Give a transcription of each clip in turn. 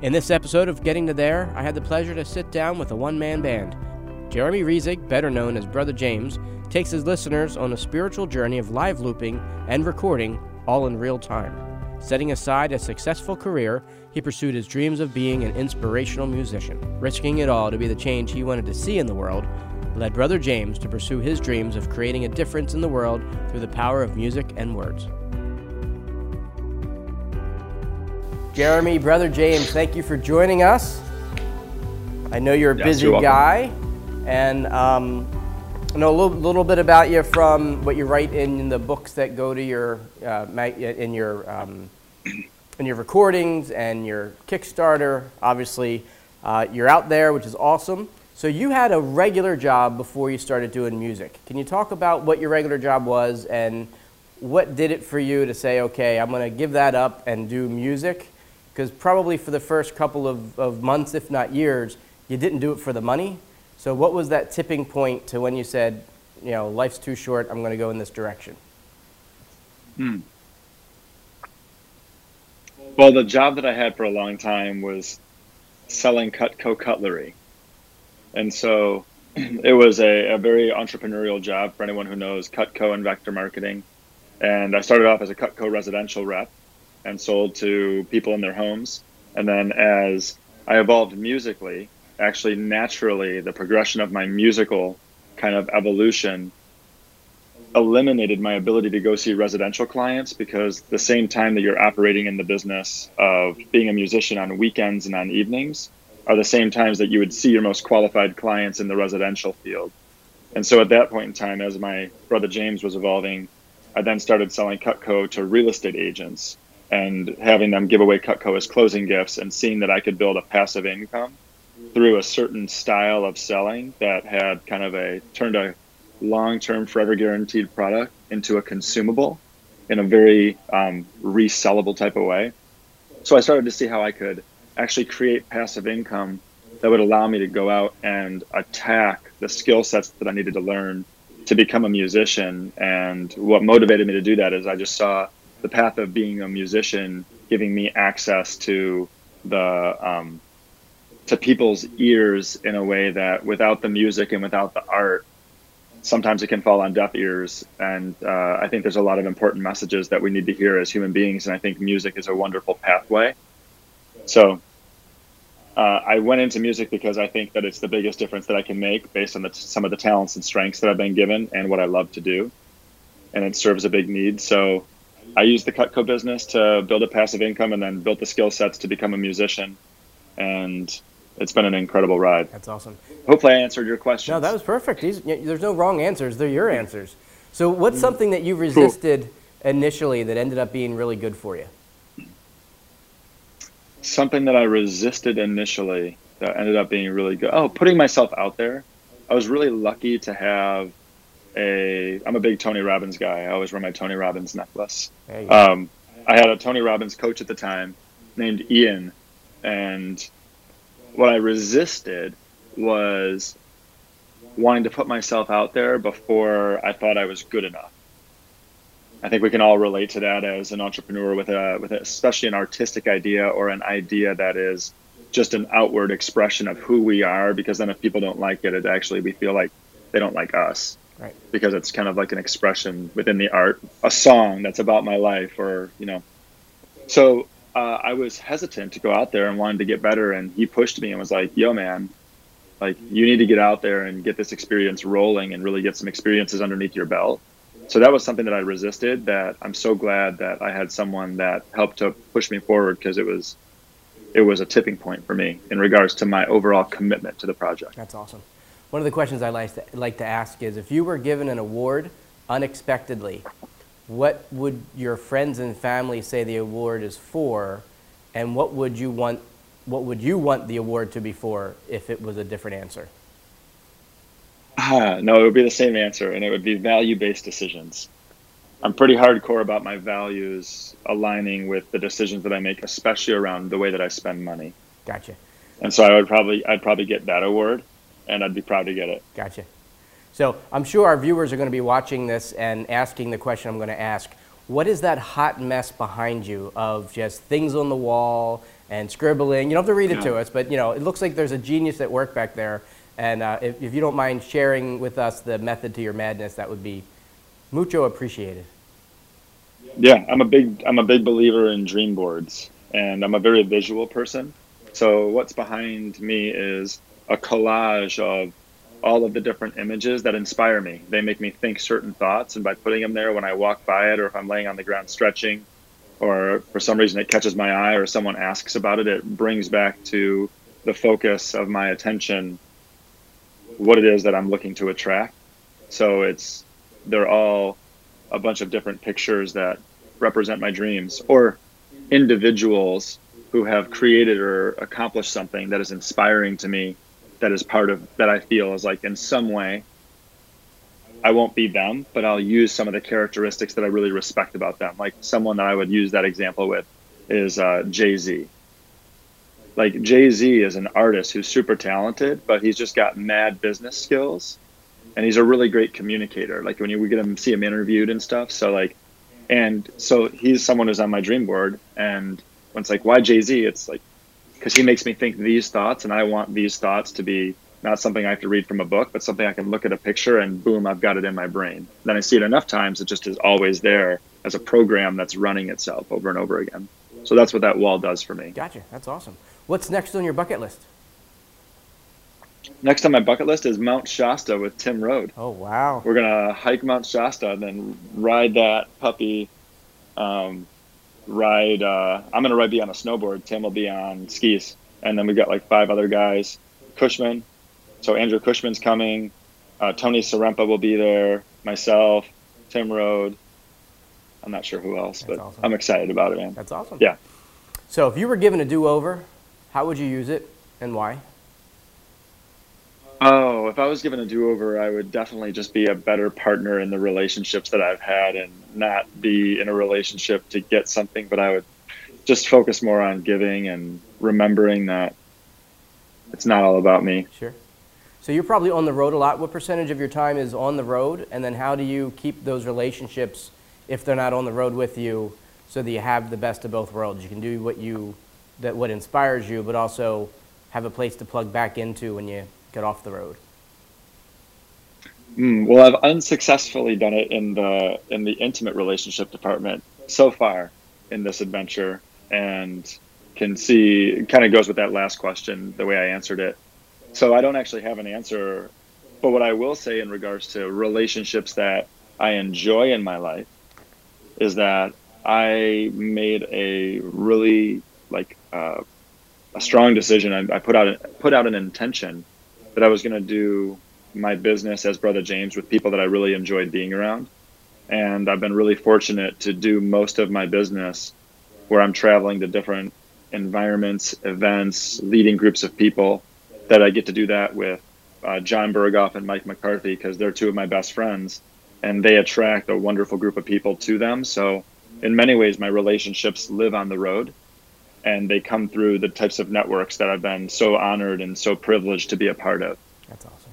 In this episode of Getting to There, I had the pleasure to sit down with a one man band. Jeremy Riesig, better known as Brother James, takes his listeners on a spiritual journey of live looping and recording all in real time. Setting aside a successful career, he pursued his dreams of being an inspirational musician. Risking it all to be the change he wanted to see in the world led Brother James to pursue his dreams of creating a difference in the world through the power of music and words. Jeremy, Brother James, thank you for joining us. I know you're a Yes, busy you're guy, and um, I know a little, little bit about you from what you write in the books that go to your uh, in your um, in your recordings and your Kickstarter. Obviously, uh, you're out there, which is awesome. So you had a regular job before you started doing music. Can you talk about what your regular job was and what did it for you to say, okay, I'm going to give that up and do music? Because probably for the first couple of, of months, if not years, you didn't do it for the money. So what was that tipping point to when you said, you know, life's too short, I'm going to go in this direction? Hmm. Well, the job that I had for a long time was selling Cutco cutlery. And so it was a, a very entrepreneurial job for anyone who knows Cutco and vector marketing. And I started off as a Cutco residential rep and sold to people in their homes. And then as I evolved musically, actually naturally, the progression of my musical kind of evolution eliminated my ability to go see residential clients because the same time that you're operating in the business of being a musician on weekends and on evenings are the same times that you would see your most qualified clients in the residential field. And so at that point in time, as my brother James was evolving, I then started selling Cutco to real estate agents and having them give away Cutco as closing gifts and seeing that I could build a passive income through a certain style of selling that had kind of a turned a long-term forever guaranteed product into a consumable in a very um, resellable type of way. So i started to see how i could actually create passive income that would allow me to go out and attack the skill sets that i needed to learn to become a musician. And what motivated me to do that is i just saw the path of being a musician giving me access to the um, to people's ears in a way that without the music and without the art sometimes it can fall on deaf ears. And uh, i think there's a lot of important messages that we need to hear as human beings and i think music is a wonderful pathway. So uh, i went into music because i think that it's the biggest difference that i can make based on the, some of the talents and strengths that i've been given and what i love to do. And it serves a big need. So i used the cutco business to build a passive income and then built the skill sets to become a musician and it's been an incredible ride That's awesome. hopefully i answered your question No, that was perfect. These, there's no wrong answers. They're your answers. So, what's Mm. something that you resisted initially that ended up being really good for you? something that I resisted initially that ended up being really good. Oh, putting myself out there. I was really lucky to have a. I'm a big Tony Robbins guy. I always wear my Tony Robbins necklace. There you go. Um, I had a Tony Robbins coach at the time named Ian, and what I resisted was wanting to put myself out there before I thought I was good enough. I think we can all relate to that as an entrepreneur with a with a, especially an artistic idea or an idea that is just an outward expression of who we are because then if people don't like it it actually we feel like they don't like us Right. because it's kind of like an expression within the art a song that's about my life or you know so uh, I was hesitant to go out there and wanted to get better and he pushed me and was like yo man like you need to get out there and get this experience rolling and really get some experiences underneath your belt so that was something that I resisted that I'm so glad that I had someone that helped to push me forward because it was it was a tipping point for me in regards to my overall commitment to the project. That's awesome. One of the questions I like to, like to ask is if you were given an award unexpectedly, what would your friends and family say the award is for, and what would you want? What would you want the award to be for if it was a different answer? Ah, no, it would be the same answer, and it would be value-based decisions. I'm pretty hardcore about my values aligning with the decisions that I make, especially around the way that I spend money. Gotcha. And so I would probably I'd probably get that award, and I'd be proud to get it. Gotcha. So I'm sure our viewers are going to be watching this and asking the question I'm going to ask. what is that hot mess behind you of just things on the wall and scribbling? You don't have to read it Yeah. to us, but you know, it looks like there's a genius at work back there. And uh, if, if you don't mind sharing with us the method to your madness, that would be mucho appreciated. Yeah, I'm a big I'm a big believer in dream boards, and I'm a very visual person. So what's behind me is a collage of all of the different images that inspire me. They make me think certain thoughts, and by putting them there when I walk by it, or if I'm laying on the ground stretching, or for some reason it catches my eye, or someone asks about it, it brings back to the focus of my attention what it is that I'm looking to attract. So it's they're all a bunch of different pictures that represent my dreams or individuals who have created or accomplished something that is inspiring to me that is part of that I feel is like in some way I won't be them, but I'll use some of the characteristics that I really respect about them. Like someone that I would use that example with is uh, Jay Z. Like Jay Z is an artist who's super talented, but he's just got mad business skills, and he's a really great communicator. Like when you we get him see him interviewed and stuff. So like, and so he's someone who's on my dream board. And when it's like, why Jay Z? It's like because he makes me think these thoughts, and I want these thoughts to be not something I have to read from a book, but something I can look at a picture and boom, I've got it in my brain. Then I see it enough times, it just is always there as a program that's running itself over and over again. So that's what that wall does for me. Gotcha. That's awesome. What's next on your bucket list? Next on my bucket list is Mount Shasta with Tim Road. Oh, wow. We're gonna hike Mount Shasta and then ride that puppy. Um, ride. Uh, I'm gonna ride be on a snowboard. Tim will be on skis, and then we've got like five other guys. Cushman. So Andrew Cushman's coming. Uh, Tony Sarempa will be there. Myself, Tim Road. I'm not sure who else, That's but awesome. I'm excited about it, man. That's awesome. Yeah. So if you were given a do-over, how would you use it and why? Oh, if I was given a do over, I would definitely just be a better partner in the relationships that I've had and not be in a relationship to get something, but I would just focus more on giving and remembering that it's not all about me. Sure. So you're probably on the road a lot. What percentage of your time is on the road? And then how do you keep those relationships if they're not on the road with you so that you have the best of both worlds? You can do what you that what inspires you, but also have a place to plug back into when you get off the road. Mm, well, I've unsuccessfully done it in the in the intimate relationship department so far in this adventure, and can see it kind of goes with that last question the way I answered it. So I don't actually have an answer, but what I will say in regards to relationships that I enjoy in my life is that I made a really like uh, a strong decision. I, I put out put out an intention that I was going to do my business as Brother James with people that I really enjoyed being around. And I've been really fortunate to do most of my business where I'm traveling to different environments, events, leading groups of people that I get to do that with uh, John Berghoff and Mike McCarthy because they're two of my best friends and they attract a wonderful group of people to them. So, in many ways, my relationships live on the road and they come through the types of networks that I've been so honored and so privileged to be a part of. That's awesome.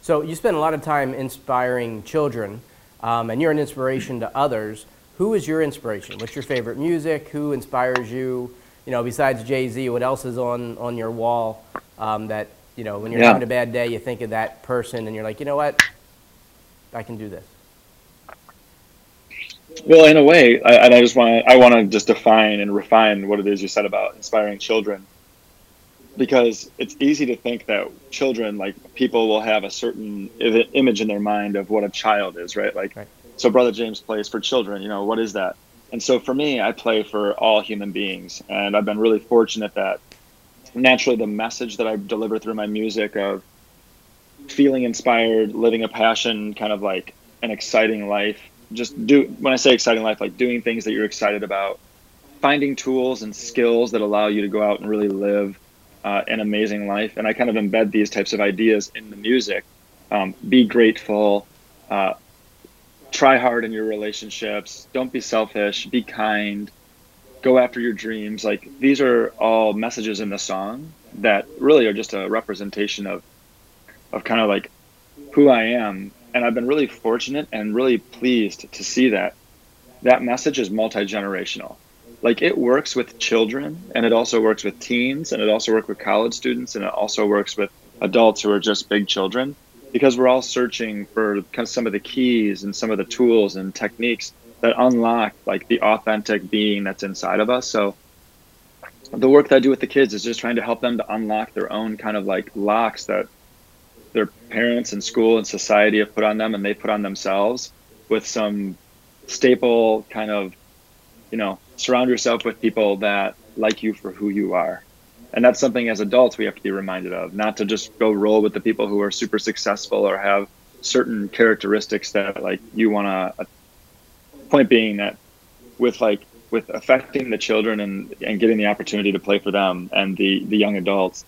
So you spend a lot of time inspiring children, um, and you're an inspiration to others. Who is your inspiration? What's your favorite music? Who inspires you? You know, besides Jay Z, what else is on on your wall um, that you know when you're Yeah. having a bad day, you think of that person, and you're like, you know what, I can do this. Well, in a way, I, and I just want to I want to just define and refine what it is you said about inspiring children, because it's easy to think that children, like people, will have a certain image in their mind of what a child is, right? Like, Right. so Brother James plays for children. You know, what is that? And so for me, I play for all human beings, and I've been really fortunate that naturally the message that I deliver through my music of feeling inspired, living a passion, kind of like an exciting life. Just do when I say exciting life, like doing things that you're excited about, finding tools and skills that allow you to go out and really live uh, an amazing life. And I kind of embed these types of ideas in the music. Um, be grateful. Uh, try hard in your relationships. Don't be selfish. Be kind. Go after your dreams. Like these are all messages in the song that really are just a representation of of kind of like who I am. And I've been really fortunate and really pleased to see that that message is multi-generational. Like it works with children and it also works with teens and it also works with college students and it also works with adults who are just big children because we're all searching for some of the keys and some of the tools and techniques that unlock like the authentic being that's inside of us. So the work that I do with the kids is just trying to help them to unlock their own kind of like locks that their parents and school and society have put on them and they put on themselves with some staple kind of, you know, surround yourself with people that like you for who you are. And that's something as adults we have to be reminded of, not to just go roll with the people who are super successful or have certain characteristics that like you want to uh, point being that with like with affecting the children and and getting the opportunity to play for them and the the young adults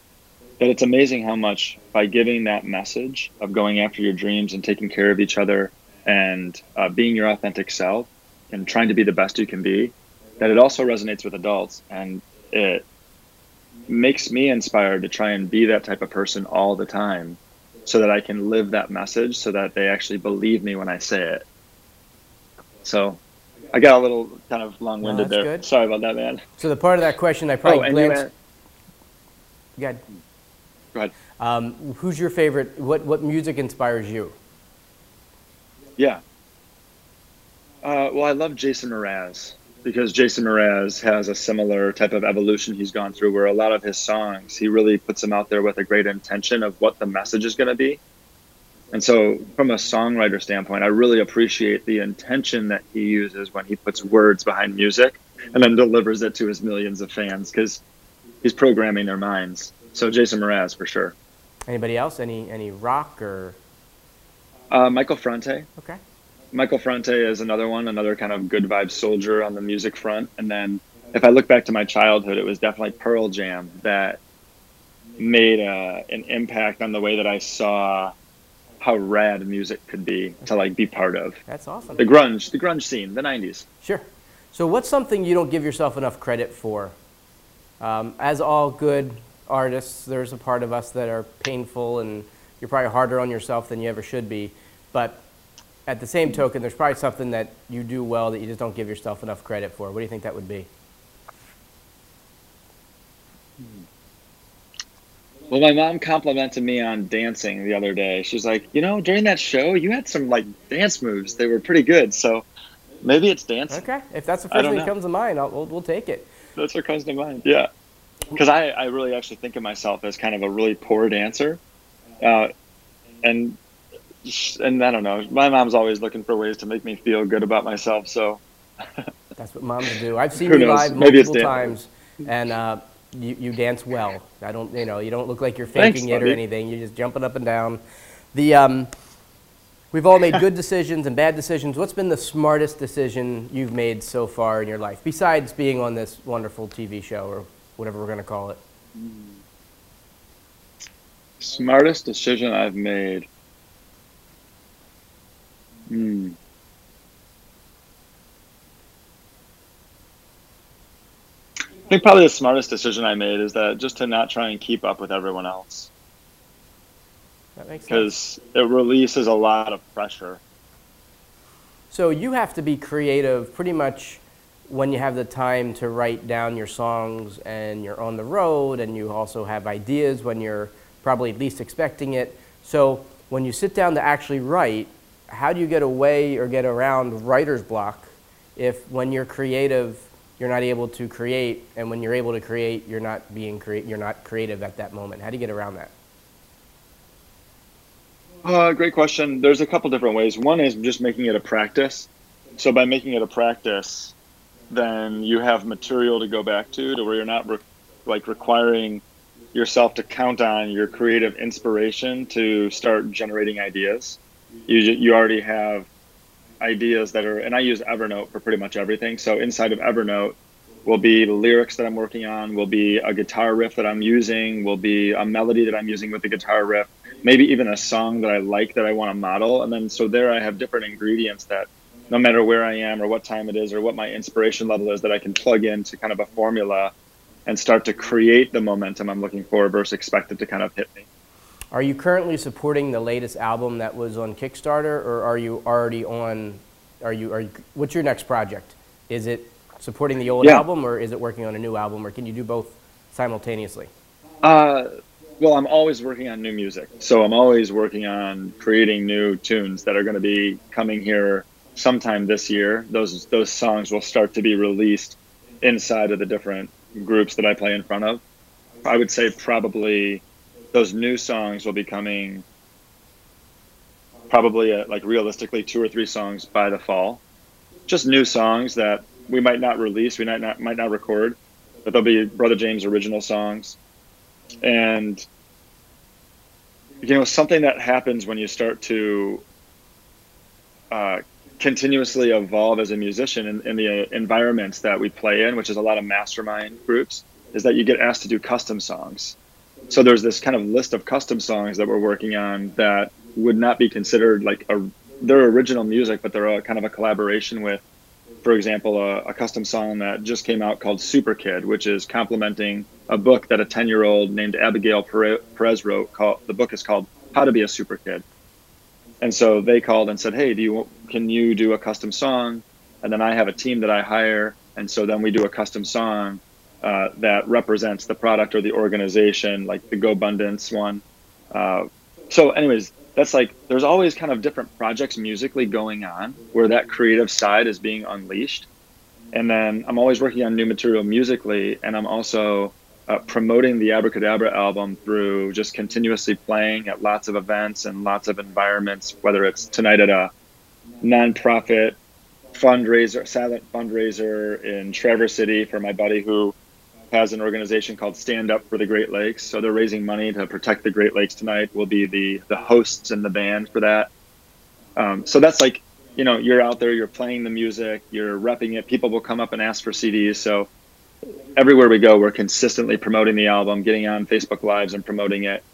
that it's amazing how much by giving that message of going after your dreams and taking care of each other and uh, being your authentic self and trying to be the best you can be that it also resonates with adults and it makes me inspired to try and be that type of person all the time so that I can live that message so that they actually believe me when I say it. So I got a little kind of long winded No, there. good. Sorry about that, man. So the part of that question I probably oh, and you glanced. had- Go ahead. Go ahead. Um, who's your favorite? What what music inspires you? Yeah. Uh, well, I love Jason Mraz because Jason Mraz has a similar type of evolution he's gone through where a lot of his songs, he really puts them out there with a great intention of what the message is going to be. And so, from a songwriter standpoint, I really appreciate the intention that he uses when he puts words behind music and then delivers it to his millions of fans because he's programming their minds. So, Jason Mraz for sure. Anybody else? Any any rock or Uh, Michael Franti. okay? Michael Franti is another one, another kind of good vibe soldier on the music front. And then if I look back to my childhood, it was definitely Pearl Jam that made uh, an impact on the way that I saw how rad music could be to like be part of. That's awesome. The grunge, the grunge scene, the 90s. Sure. So, what's something you don't give yourself enough credit for? Um, as all good artists, there's a part of us that are painful, and you're probably harder on yourself than you ever should be. But at the same token, there's probably something that you do well that you just don't give yourself enough credit for. What do you think that would be? Well, my mom complimented me on dancing the other day. She's like, you know, during that show, you had some like dance moves. They were pretty good. So maybe it's dancing. Okay. If that's the first thing that comes to mind, I'll, we'll, we'll take it. That's what comes to mind. Yeah, because I, I really actually think of myself as kind of a really poor dancer, uh, and and I don't know. My mom's always looking for ways to make me feel good about myself. So That's what moms do. I've seen you live multiple times, and uh, you, you dance well. I don't, you know, you don't look like you're Thanks, faking it or buddy. anything. You're just jumping up and down. The um, we've all made good decisions and bad decisions. What's been the smartest decision you've made so far in your life, besides being on this wonderful TV show or whatever we're going to call it? smartest decision I've made. Hmm. I think probably the smartest decision I made is that just to not try and keep up with everyone else That makes sense. because it releases a lot of pressure. So you have to be creative pretty much when you have the time to write down your songs and you're on the road and you also have ideas when you're probably least expecting it. So when you sit down to actually write, how do you get away or get around writer's block if when you're creative you're not able to create and when you're able to create you're not being create you're not creative at that moment. How do you get around that? Uh, great question. There's a couple different ways. One is just making it a practice. So by making it a practice, then you have material to go back to, to where you're not re- like requiring yourself to count on your creative inspiration to start generating ideas. You you already have ideas that are, and I use Evernote for pretty much everything. So inside of Evernote will be the lyrics that I'm working on, will be a guitar riff that I'm using, will be a melody that I'm using with the guitar riff, maybe even a song that I like that I want to model. And then so there I have different ingredients that no matter where I am or what time it is or what my inspiration level is that I can plug into kind of a formula and start to create the momentum I'm looking for versus expect it to kind of hit me. Are you currently supporting the latest album that was on Kickstarter, or are you already on are you, are you, what's your next project? Is it supporting the old Yeah. album or is it working on a new album or can you do both simultaneously? Uh, well, I'm always working on new music. So I'm always working on creating new tunes that are going to be coming here sometime this year. Those those songs will start to be released inside of the different groups that I play in front of. I would say probably those new songs will be coming probably uh, like realistically two or three songs by the fall. Just new songs that we might not release, we might not might not record, but they'll be Brother James original songs. And you know something that happens when you start to uh, continuously evolve as a musician in, in the uh, environments that we play in, which is a lot of mastermind groups, is that you get asked to do custom songs. So there's this kind of list of custom songs that we're working on that would not be considered like a they're original music, but they're a kind of a collaboration with, for example, a, a custom song that just came out called Super Kid, which is complementing a book that a 10 year old named Abigail Perez wrote. Called, the book is called How to Be a Super Kid. And so they called and said, "Hey, do you can you do a custom song?" And then I have a team that I hire, and so then we do a custom song uh, that represents the product or the organization, like the GoBundance one. Uh, so, anyways, that's like there's always kind of different projects musically going on where that creative side is being unleashed, and then I'm always working on new material musically, and I'm also uh, promoting the Abracadabra album through just continuously playing at lots of events and lots of environments, whether it's tonight at a nonprofit fundraiser, silent fundraiser in Traverse City for my buddy who has an organization called Stand Up for the Great Lakes. So they're raising money to protect the Great Lakes tonight. We'll be the the hosts and the band for that. Um, so that's like, you know, you're out there, you're playing the music, you're repping it. People will come up and ask for CDs. So everywhere we go, we're consistently promoting the album, getting on Facebook Lives and promoting it.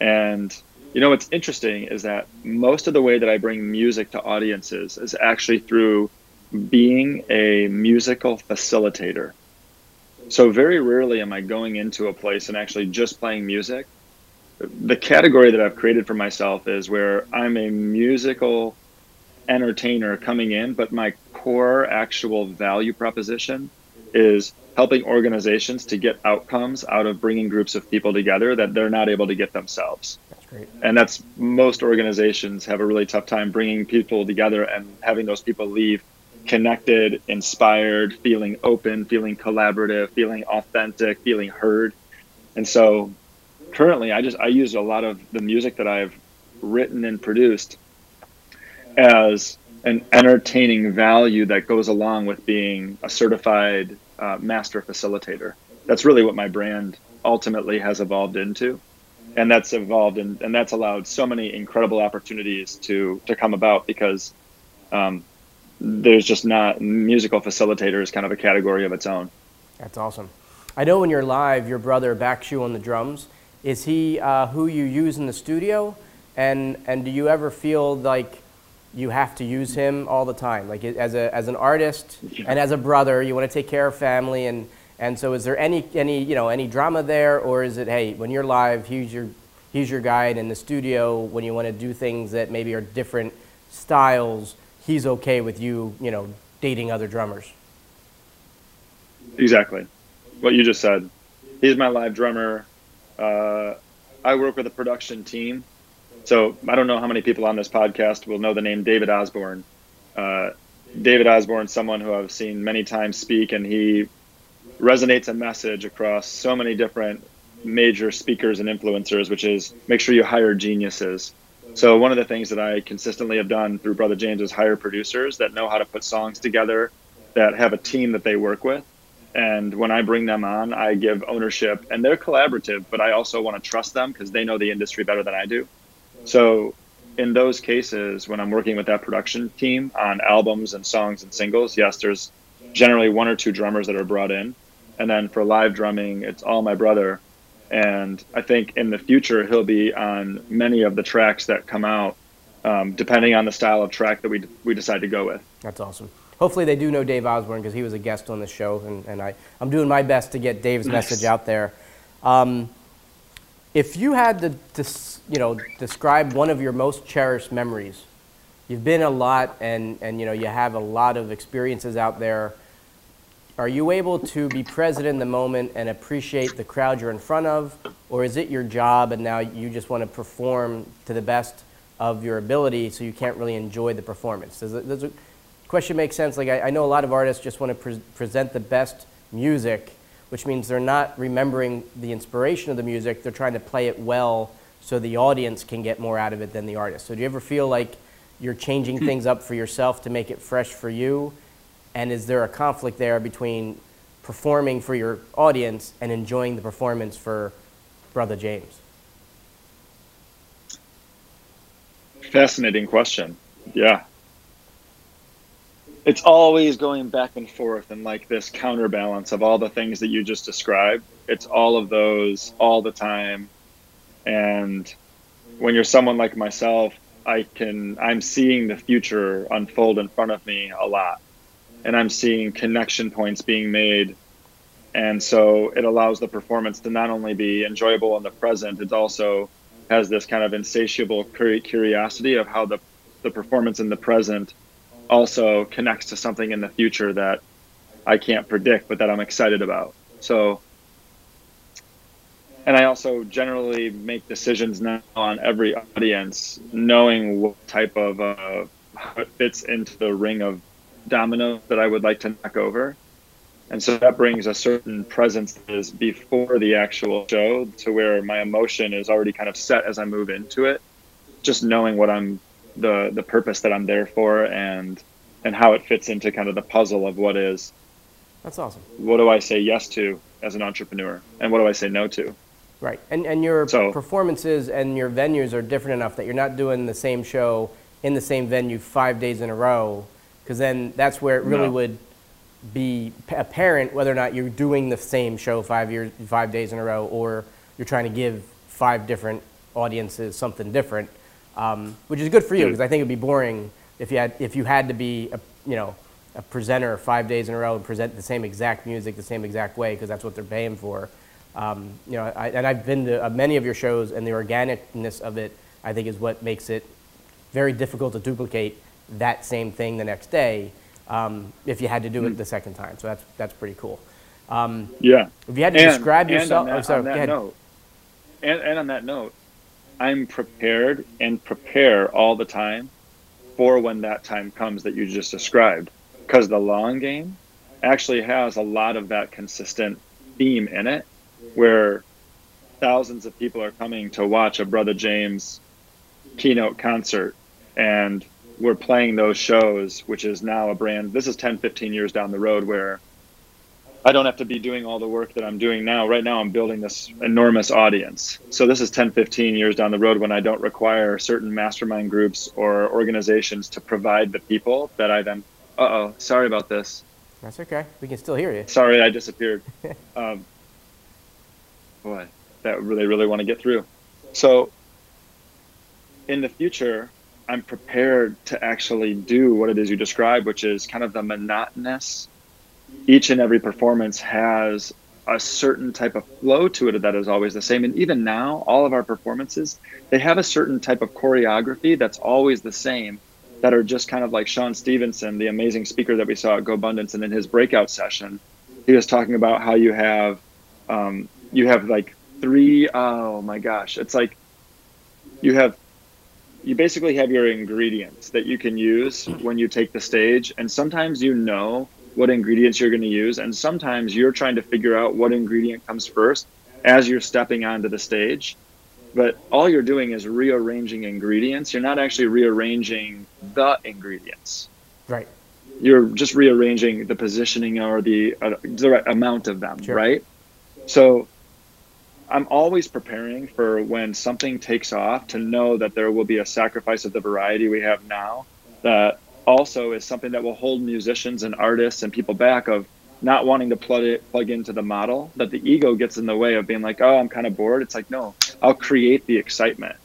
And you know what's interesting is that most of the way that I bring music to audiences is actually through being a musical facilitator. So very rarely am I going into a place and actually just playing music. The category that I've created for myself is where I'm a musical entertainer coming in, but my core actual value proposition is helping organizations to get outcomes out of bringing groups of people together that they're not able to get themselves. That's great. And that's most organizations have a really tough time bringing people together and having those people leave connected, inspired, feeling open, feeling collaborative, feeling authentic, feeling heard. And so currently I just I use a lot of the music that I've written and produced as an entertaining value that goes along with being a certified uh, master facilitator. That's really what my brand ultimately has evolved into. And that's evolved and, and that's allowed so many incredible opportunities to, to come about because um, there's just not musical facilitator is kind of a category of its own. That's awesome. I know when you're live, your brother backs you on the drums. Is he uh, who you use in the studio? And, and do you ever feel like you have to use him all the time? Like as, a, as an artist and as a brother, you want to take care of family. And, and so is there any, any, you know, any drama there? Or is it, hey, when you're live, he's your, he's your guide in the studio when you want to do things that maybe are different styles, he's okay with you, you know, dating other drummers? Exactly. What you just said. He's my live drummer. Uh, I work with a production team. So I don't know how many people on this podcast will know the name David Osborn. Uh, David Osborn, someone who I've seen many times speak, and he resonates a message across so many different major speakers and influencers, which is make sure you hire geniuses. So one of the things that I consistently have done through Brother James is hire producers that know how to put songs together, that have a team that they work with. And when I bring them on, I give ownership and they're collaborative, but I also want to trust them because they know the industry better than I do. So in those cases, when I'm working with that production team on albums and songs and singles, yes, there's generally one or two drummers that are brought in. And then for live drumming, it's all my brother. And I think in the future, he'll be on many of the tracks that come out, um, depending on the style of track that we, we decide to go with. That's awesome. Hopefully they do know Dave Osborn because he was a guest on the show, and, and I, I'm doing my best to get Dave's Nice. message out there. Um, if you had to, you know, describe one of your most cherished memories, you've been a lot and, and you know you have a lot of experiences out there. Are you able to be present in the moment and appreciate the crowd you're in front of, or is it your job and now you just want to perform to the best of your ability so you can't really enjoy the performance? Does, does the question make sense? Like I, I, know a lot of artists just want to pre present the best music, which means they're not remembering the inspiration of the music. They're trying to play it well so the audience can get more out of it than the artist. So do you ever feel like you're changing things up for yourself to make it fresh for you? And is there a conflict there between performing for your audience and enjoying the performance for Brother James? Fascinating question. Yeah. It's always going back and forth and like this counterbalance of all the things that you just described. It's all of those all the time. And when you're someone like myself, I can I'm seeing the future unfold in front of me a lot. And I'm seeing connection points being made. And so it allows the performance to not only be enjoyable in the present, it also has this kind of insatiable curiosity of how the, the performance in the present also connects to something in the future that I can't predict, but that I'm excited about. So and I also generally make decisions now on every audience, knowing what type of uh, how it fits into the ring of domino that I would like to knock over. And so that brings a certain presence that is before the actual show to where my emotion is already kind of set as I move into it. Just knowing what I'm the the purpose that I'm there for and and how it fits into kind of the puzzle of what is. That's awesome. What do I say yes to as an entrepreneur and what do I say no to? Right, and, and your so, performances and your venues are different enough that you're not doing the same show in the same venue five days in a row, because then that's where it really no. would be apparent whether or not you're doing the same show five years, five days in a row, or you're trying to give five different audiences something different, um, which is good for you because I think it'd be boring if you had if you had to be a you know a presenter five days in a row and present the same exact music the same exact way because that's what they're paying for. Um, you know, I, and I've been to uh, many of your shows, and the organicness of it, I think, is what makes it very difficult to duplicate that same thing the next day um, if you had to do it hmm. the second time. So that's that's pretty cool. Um, yeah. If you had to and, describe yourself, and on that, oh, sorry, on that note, and, and on that note, I'm prepared and prepare all the time for when that time comes that you just described, because the long game actually has a lot of that consistent theme in it where thousands of people are coming to watch a Brother James keynote concert and we're playing those shows, which is now a brand. This is 10, 15 years down the road where I don't have to be doing all the work that I'm doing now. Right now, I'm building this enormous audience. So, this is 10, 15 years down the road when I don't require certain mastermind groups or organizations to provide the people that I then, uh oh, sorry about this. That's okay. We can still hear you. Sorry, I disappeared. um, boy, that they really want to get through. So in the future, I'm prepared to actually do what it is you describe, which is kind of the monotonous. Each and every performance has a certain type of flow to it that is always the same. And even now, all of our performances, they have a certain type of choreography that's always the same, that are just kind of like Shawn Stevenson, the amazing speaker that we saw at GoBundance, and in his breakout session, he was talking about how you have um, you have like three oh my gosh it's like you have you basically have your ingredients that you can use when you take the stage and sometimes you know what ingredients you're going to use and sometimes you're trying to figure out what ingredient comes first as you're stepping onto the stage. But all you're doing is rearranging ingredients. You're not actually rearranging the ingredients. Right. You're just rearranging the positioning or the, uh, the right amount of them sure. right? So I'm always preparing for when something takes off to know that there will be a sacrifice of the variety we have now that also is something that will hold musicians and artists and people back of not wanting to plug it plug into the model that the ego gets in the way of being like oh i'm kind of bored. It's like no i'll create the excitement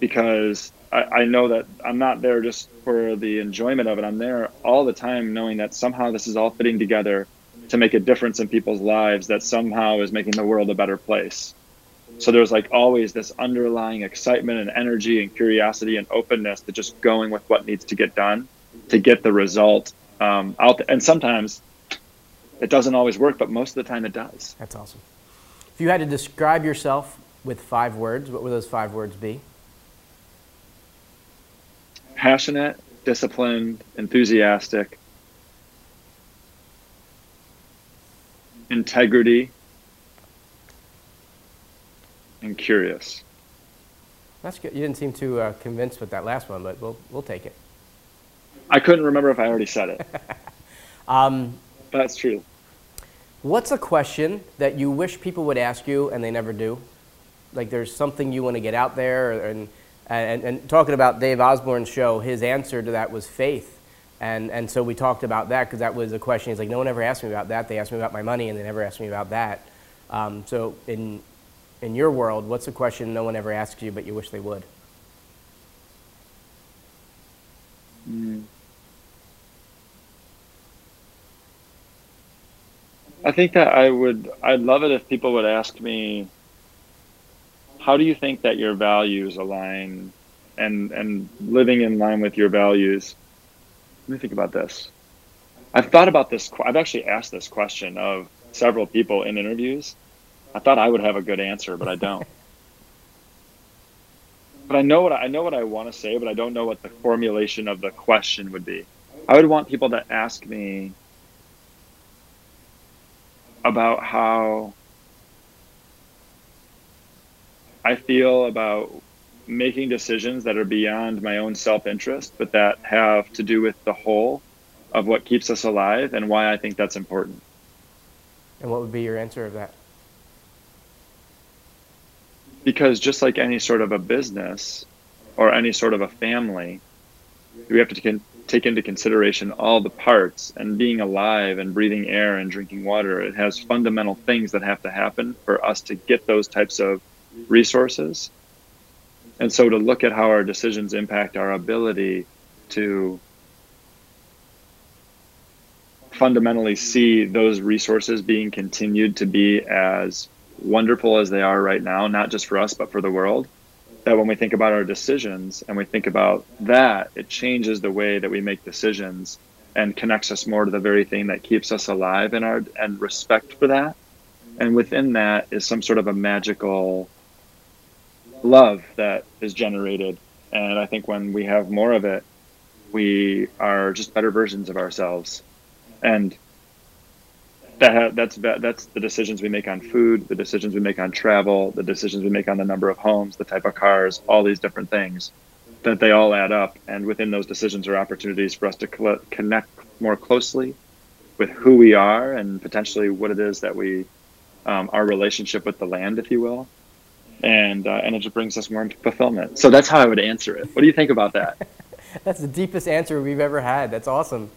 because I, I know that i'm not there just for the enjoyment of it. I'm there all the time knowing that somehow this is all fitting together to make a difference in people's lives that somehow is making the world a better place. So there's like always this underlying excitement and energy and curiosity and openness to just going with what needs to get done to get the result um, out. There. And sometimes it doesn't always work, but most of the time it does. That's awesome. If you had to describe yourself with five words, what would those five words be? Passionate, disciplined, enthusiastic, integrity, and curious. That's good. You didn't seem too uh, convinced with that last one, but we'll, we'll take it. I couldn't remember if I already said it. um, That's true. What's a question that you wish people would ask you and they never do? Like there's something you want to get out there, and, and, and talking about Dave Osborn's show, his answer to that was faith. And, and so we talked about that because that was a question. He's like, no one ever asked me about that. They asked me about my money, and they never asked me about that. Um, so in, in your world, what's a question no one ever asks you, but you wish they would? Mm. I think that I would, I'd love it if people would ask me, how do you think that your values align and, and living in line with your values? Let me think about this. I've thought about this. I've actually asked this question of several people in interviews. I thought I would have a good answer, but I don't. but I know what I, I know what I want to say, but I don't know what the formulation of the question would be. I would want people to ask me about how I feel about making decisions that are beyond my own self interest, but that have to do with the whole of what keeps us alive and why I think that's important. And what would be your answer of that? Because just like any sort of a business or any sort of a family, we have to take into consideration all the parts and being alive and breathing air and drinking water. It has fundamental things that have to happen for us to get those types of resources. And so to look at how our decisions impact our ability to fundamentally see those resources being continued to be as wonderful as they are right now, not just for us, but for the world, that when we think about our decisions and we think about that, it changes the way that we make decisions and connects us more to the very thing that keeps us alive and our and respect for that. And within that is some sort of a magical love that is generated. And I think when we have more of it, we are just better versions of ourselves. And that that's that's the decisions we make on food, the decisions we make on travel, the decisions we make on the number of homes, the type of cars, all these different things, that they all add up. And within those decisions are opportunities for us to connect more closely with who we are and potentially what it is that we, um, our relationship with the land, if you will, and uh, and it just brings us more fulfillment. So that's how I would answer it. What do you think about that? that's the deepest answer we've ever had. That's awesome.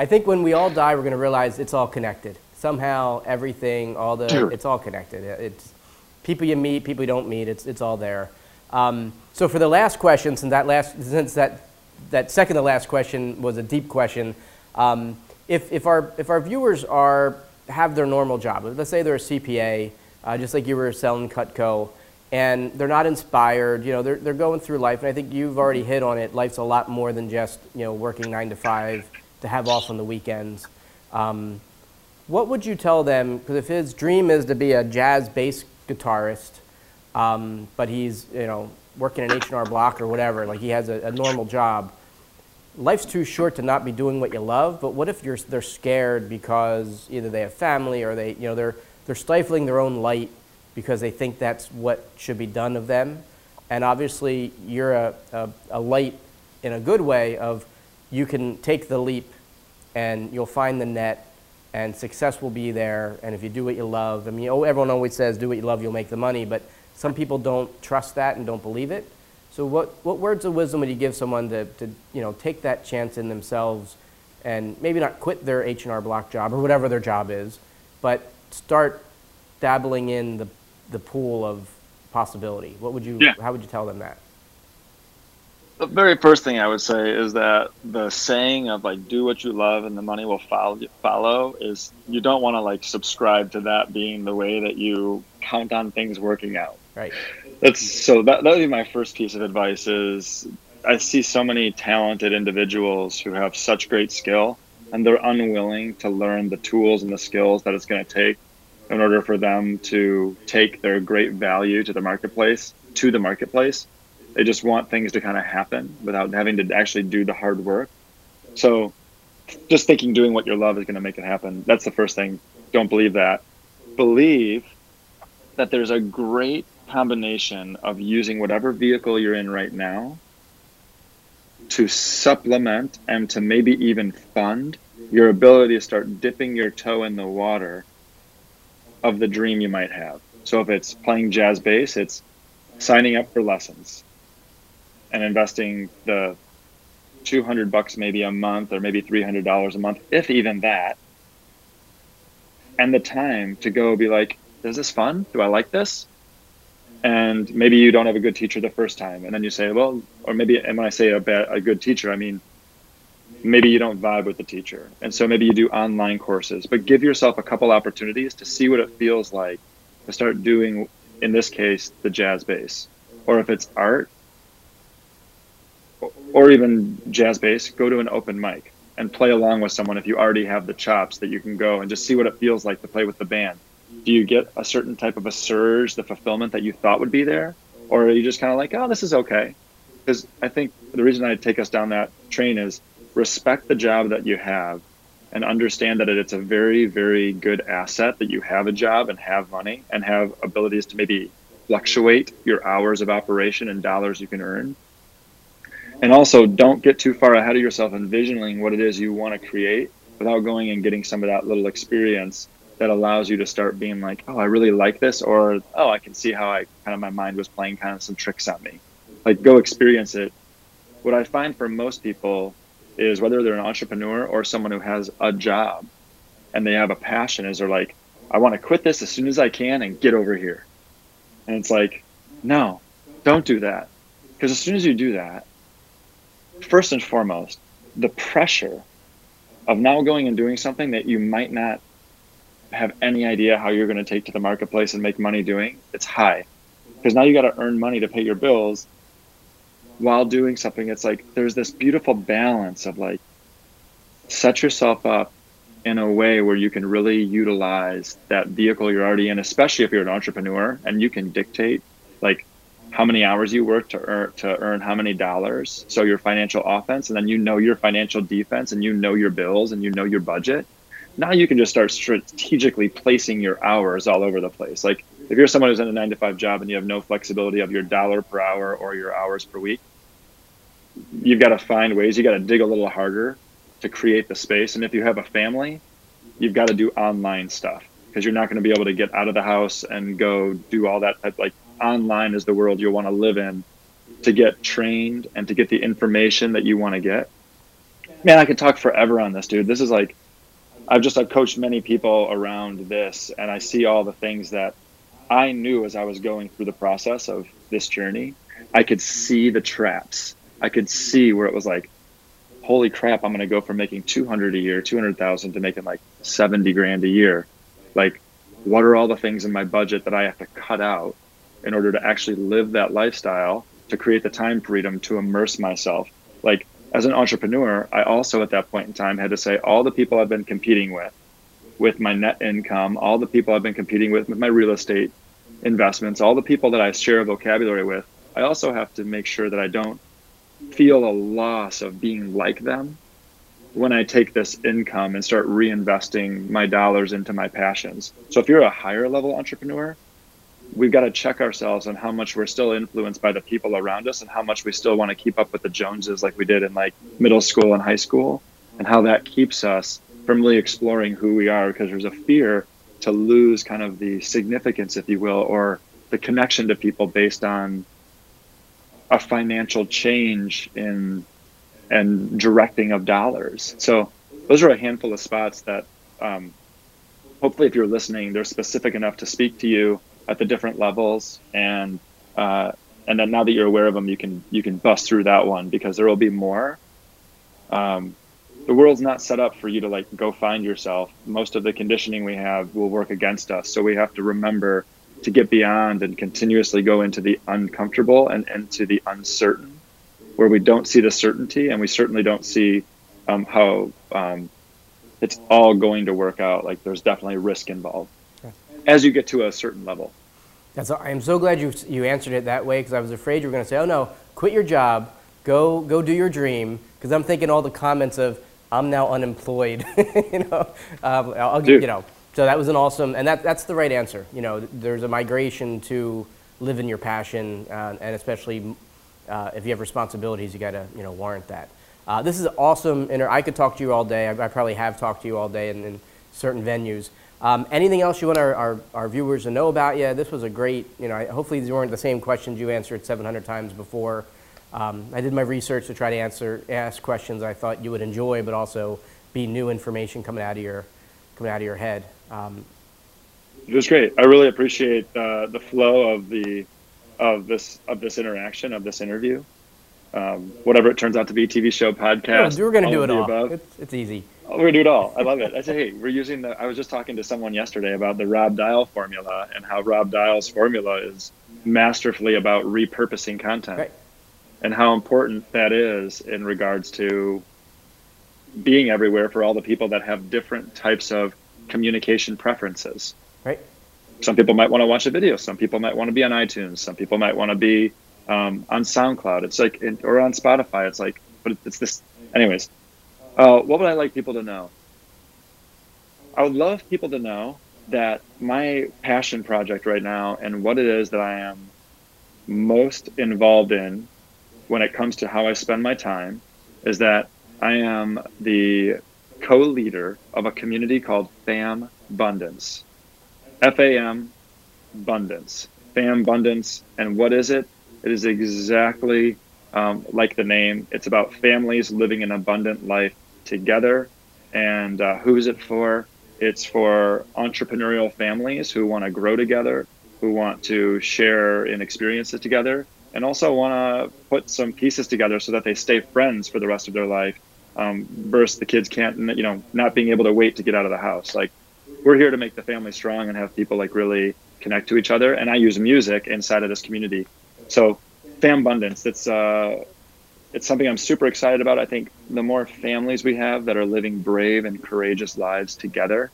I think when we all die, we're going to realize it's all connected somehow everything, all the, it's all connected. It's people you meet, people you don't meet, it's, it's all there. Um, so for the last question, since that last, since that, that second to last question was a deep question, um, if, if, our, if our viewers are, have their normal job, let's say they're a CPA, uh, just like you were selling Cutco, and they're not inspired, you know, they're, they're going through life, and I think you've already hit on it, life's a lot more than just, you know, working nine to five to have off on the weekends. Um, what would you tell them? Because if his dream is to be a jazz bass guitarist, um, but he's you know working an H and R Block or whatever, like he has a, a, normal job. Life's too short to not be doing what you love. But what if you're they're scared because either they have family or they you know they're they're stifling their own light because they think that's what should be done of them. And obviously, you're a, a, a light in a good way of you can take the leap and you'll find the net and success will be there. And if you do what you love, I mean, oh, everyone always says, do what you love, you'll make the money, but some people don't trust that and don't believe it. So what, what words of wisdom would you give someone to, to you know, take that chance in themselves and maybe not quit their H&R Block job or whatever their job is, but start dabbling in the, the pool of possibility? What would you, yeah. how would you tell them that? The very first thing I would say is that the saying of like do what you love and the money will follow follow is you don't want to like subscribe to that being the way that you count on things working out. Right. That's so that that would be my first piece of advice is I see so many talented individuals who have such great skill and they're unwilling to learn the tools and the skills that it's going to take in order for them to take their great value to the marketplace to the marketplace they just want things to kind of happen without having to actually do the hard work. So just thinking doing what you love is going to make it happen that's the first thing. Don't believe that. Believe that there's a great combination of using whatever vehicle you're in right now to supplement and to maybe even fund your ability to start dipping your toe in the water of the dream you might have. So if it's playing jazz bass, it's signing up for lessons and investing the 200 bucks maybe a month or maybe $300 a month, if even that. And the time to go be like, is this fun? Do I like this? and maybe you don't have a good teacher the first time and then you say well or maybe and when i say a, bad, a good teacher i mean maybe you don't vibe with the teacher and so maybe you do online courses but give yourself a couple opportunities to see what it feels like to start doing in this case the jazz bass or if it's art or even jazz bass go to an open mic and play along with someone if you already have the chops that you can go and just see what it feels like to play with the band do you get a certain type of a surge, the fulfillment that you thought would be there? Or are you just kind of like, oh, this is okay? Because I think the reason I take us down that train is respect the job that you have and understand that it's a very, very good asset that you have a job and have money and have abilities to maybe fluctuate your hours of operation and dollars you can earn. And also, don't get too far ahead of yourself envisioning what it is you want to create without going and getting some of that little experience that allows you to start being like, oh, I really like this, or oh, I can see how I kind of my mind was playing kind of some tricks on me. Like, go experience it. What I find for most people is whether they're an entrepreneur or someone who has a job and they have a passion, is they're like, I want to quit this as soon as I can and get over here. And it's like, no, don't do that. Because as soon as you do that, first and foremost, the pressure of now going and doing something that you might not have any idea how you're going to take to the marketplace and make money doing, it's high. Because now you got to earn money to pay your bills while doing something. It's like there's this beautiful balance of like set yourself up in a way where you can really utilize that vehicle you're already in, especially if you're an entrepreneur and you can dictate like how many hours you work to earn to earn how many dollars. So your financial offense, and then you know your financial defense, and you know your bills, and you know your budget now you can just start strategically placing your hours all over the place. Like if you're someone who's in a nine to five job and you have no flexibility of your dollar per hour or your hours per week, you've got to find ways. You got to dig a little harder to create the space. And if you have a family, you've got to do online stuff because you're not going to be able to get out of the house and go do all that. Type, like online is the world you'll want to live in to get trained and to get the information that you want to get. Man, I could talk forever on this, dude. This is like I've just I've coached many people around this, and I see all the things that I knew as I was going through the process of this journey. I could see the traps. I could see where it was like, holy crap, I'm going to go from making 200 a year, 200,000 to making like 70 grand a year. Like, what are all the things in my budget that I have to cut out in order to actually live that lifestyle to create the time freedom to immerse myself? Like, as an entrepreneur, I also at that point in time had to say all the people I've been competing with, with my net income, all the people I've been competing with with my real estate investments, all the people that I share a vocabulary with, I also have to make sure that I don't feel a loss of being like them when I take this income and start reinvesting my dollars into my passions. So if you're a higher level entrepreneur, we've got to check ourselves on how much we're still influenced by the people around us and how much we still want to keep up with the Joneses like we did in like middle school and high school and how that keeps us from really exploring who we are because there's a fear to lose kind of the significance if you will or the connection to people based on a financial change in and directing of dollars. So those are a handful of spots that um, hopefully if you're listening they're specific enough to speak to you at the different levels and uh, and then now that you're aware of them you can you can bust through that one because there will be more. Um, the world's not set up for you to like go find yourself. Most of the conditioning we have will work against us so we have to remember to get beyond and continuously go into the uncomfortable and into the uncertain, where we don't see the certainty and we certainly don't see um, how um, it's all going to work out. Like there's definitely risk involved as you get to a certain level. That's, I'm so glad you, you answered it that way because I was afraid you were going to say, oh no, quit your job, go, go do your dream. Because I'm thinking all the comments of, I'm now unemployed. you know, um, I'll, Dude. you know, so that was an awesome, and that, that's the right answer. You know, there's a migration to live in your passion, uh, and especially uh, if you have responsibilities, you got to, you know, warrant that. Uh, this is awesome. Inter- I could talk to you all day. I, I probably have talked to you all day in, in certain venues. Um, anything else you want our, our, our, viewers to know about you? This was a great, you know, hopefully these weren't the same questions you answered 700 times before. Um, I did my research to try to answer, ask questions I thought you would enjoy, but also be new information coming out of your, coming out of your head. Um, it was great. I really appreciate uh, the flow of the, of this, of this interaction, of this interview. Um, whatever it turns out to be, TV show, podcast. we're going to do it all. It's, it's easy. We're gonna do it all. I love it. I say, hey, we're using the. I was just talking to someone yesterday about the Rob Dial formula and how Rob Dial's formula is masterfully about repurposing content, right. and how important that is in regards to being everywhere for all the people that have different types of communication preferences. Right. Some people might want to watch a video. Some people might want to be on iTunes. Some people might want to be um, on SoundCloud. It's like, or on Spotify. It's like, but it's this. Anyways, uh, what would I like people to know? I would love people to know that my passion project right now and what it is that I am most involved in when it comes to how I spend my time is that I am the co leader of a community called FAM Abundance. F A M Abundance. FAM Abundance. And what is it? It is exactly um, like the name. It's about families living an abundant life together. And uh, who's it for? It's for entrepreneurial families who want to grow together, who want to share and experience it together, and also want to put some pieces together so that they stay friends for the rest of their life. Um, versus the kids can't, you know, not being able to wait to get out of the house. Like, we're here to make the family strong and have people like really connect to each other. And I use music inside of this community. So, fam abundance. That's uh, it's something I'm super excited about. I think the more families we have that are living brave and courageous lives together,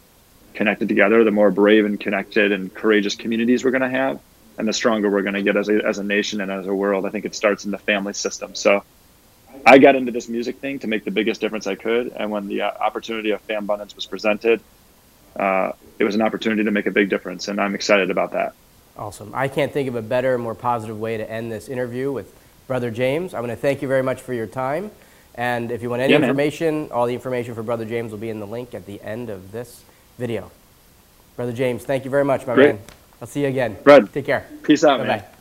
connected together, the more brave and connected and courageous communities we're going to have, and the stronger we're going to get as a, as a nation and as a world. I think it starts in the family system. So I got into this music thing to make the biggest difference I could. And when the uh, opportunity of Fam Abundance was presented, uh, it was an opportunity to make a big difference. And I'm excited about that. Awesome. I can't think of a better, more positive way to end this interview with Brother James. I want to thank you very much for your time. And if you want any yeah, information, all the information for Brother James will be in the link at the end of this video. Brother James, thank you very much, my Great. man. I'll see you again. Brad. Take care. Peace out, Bye-bye. man.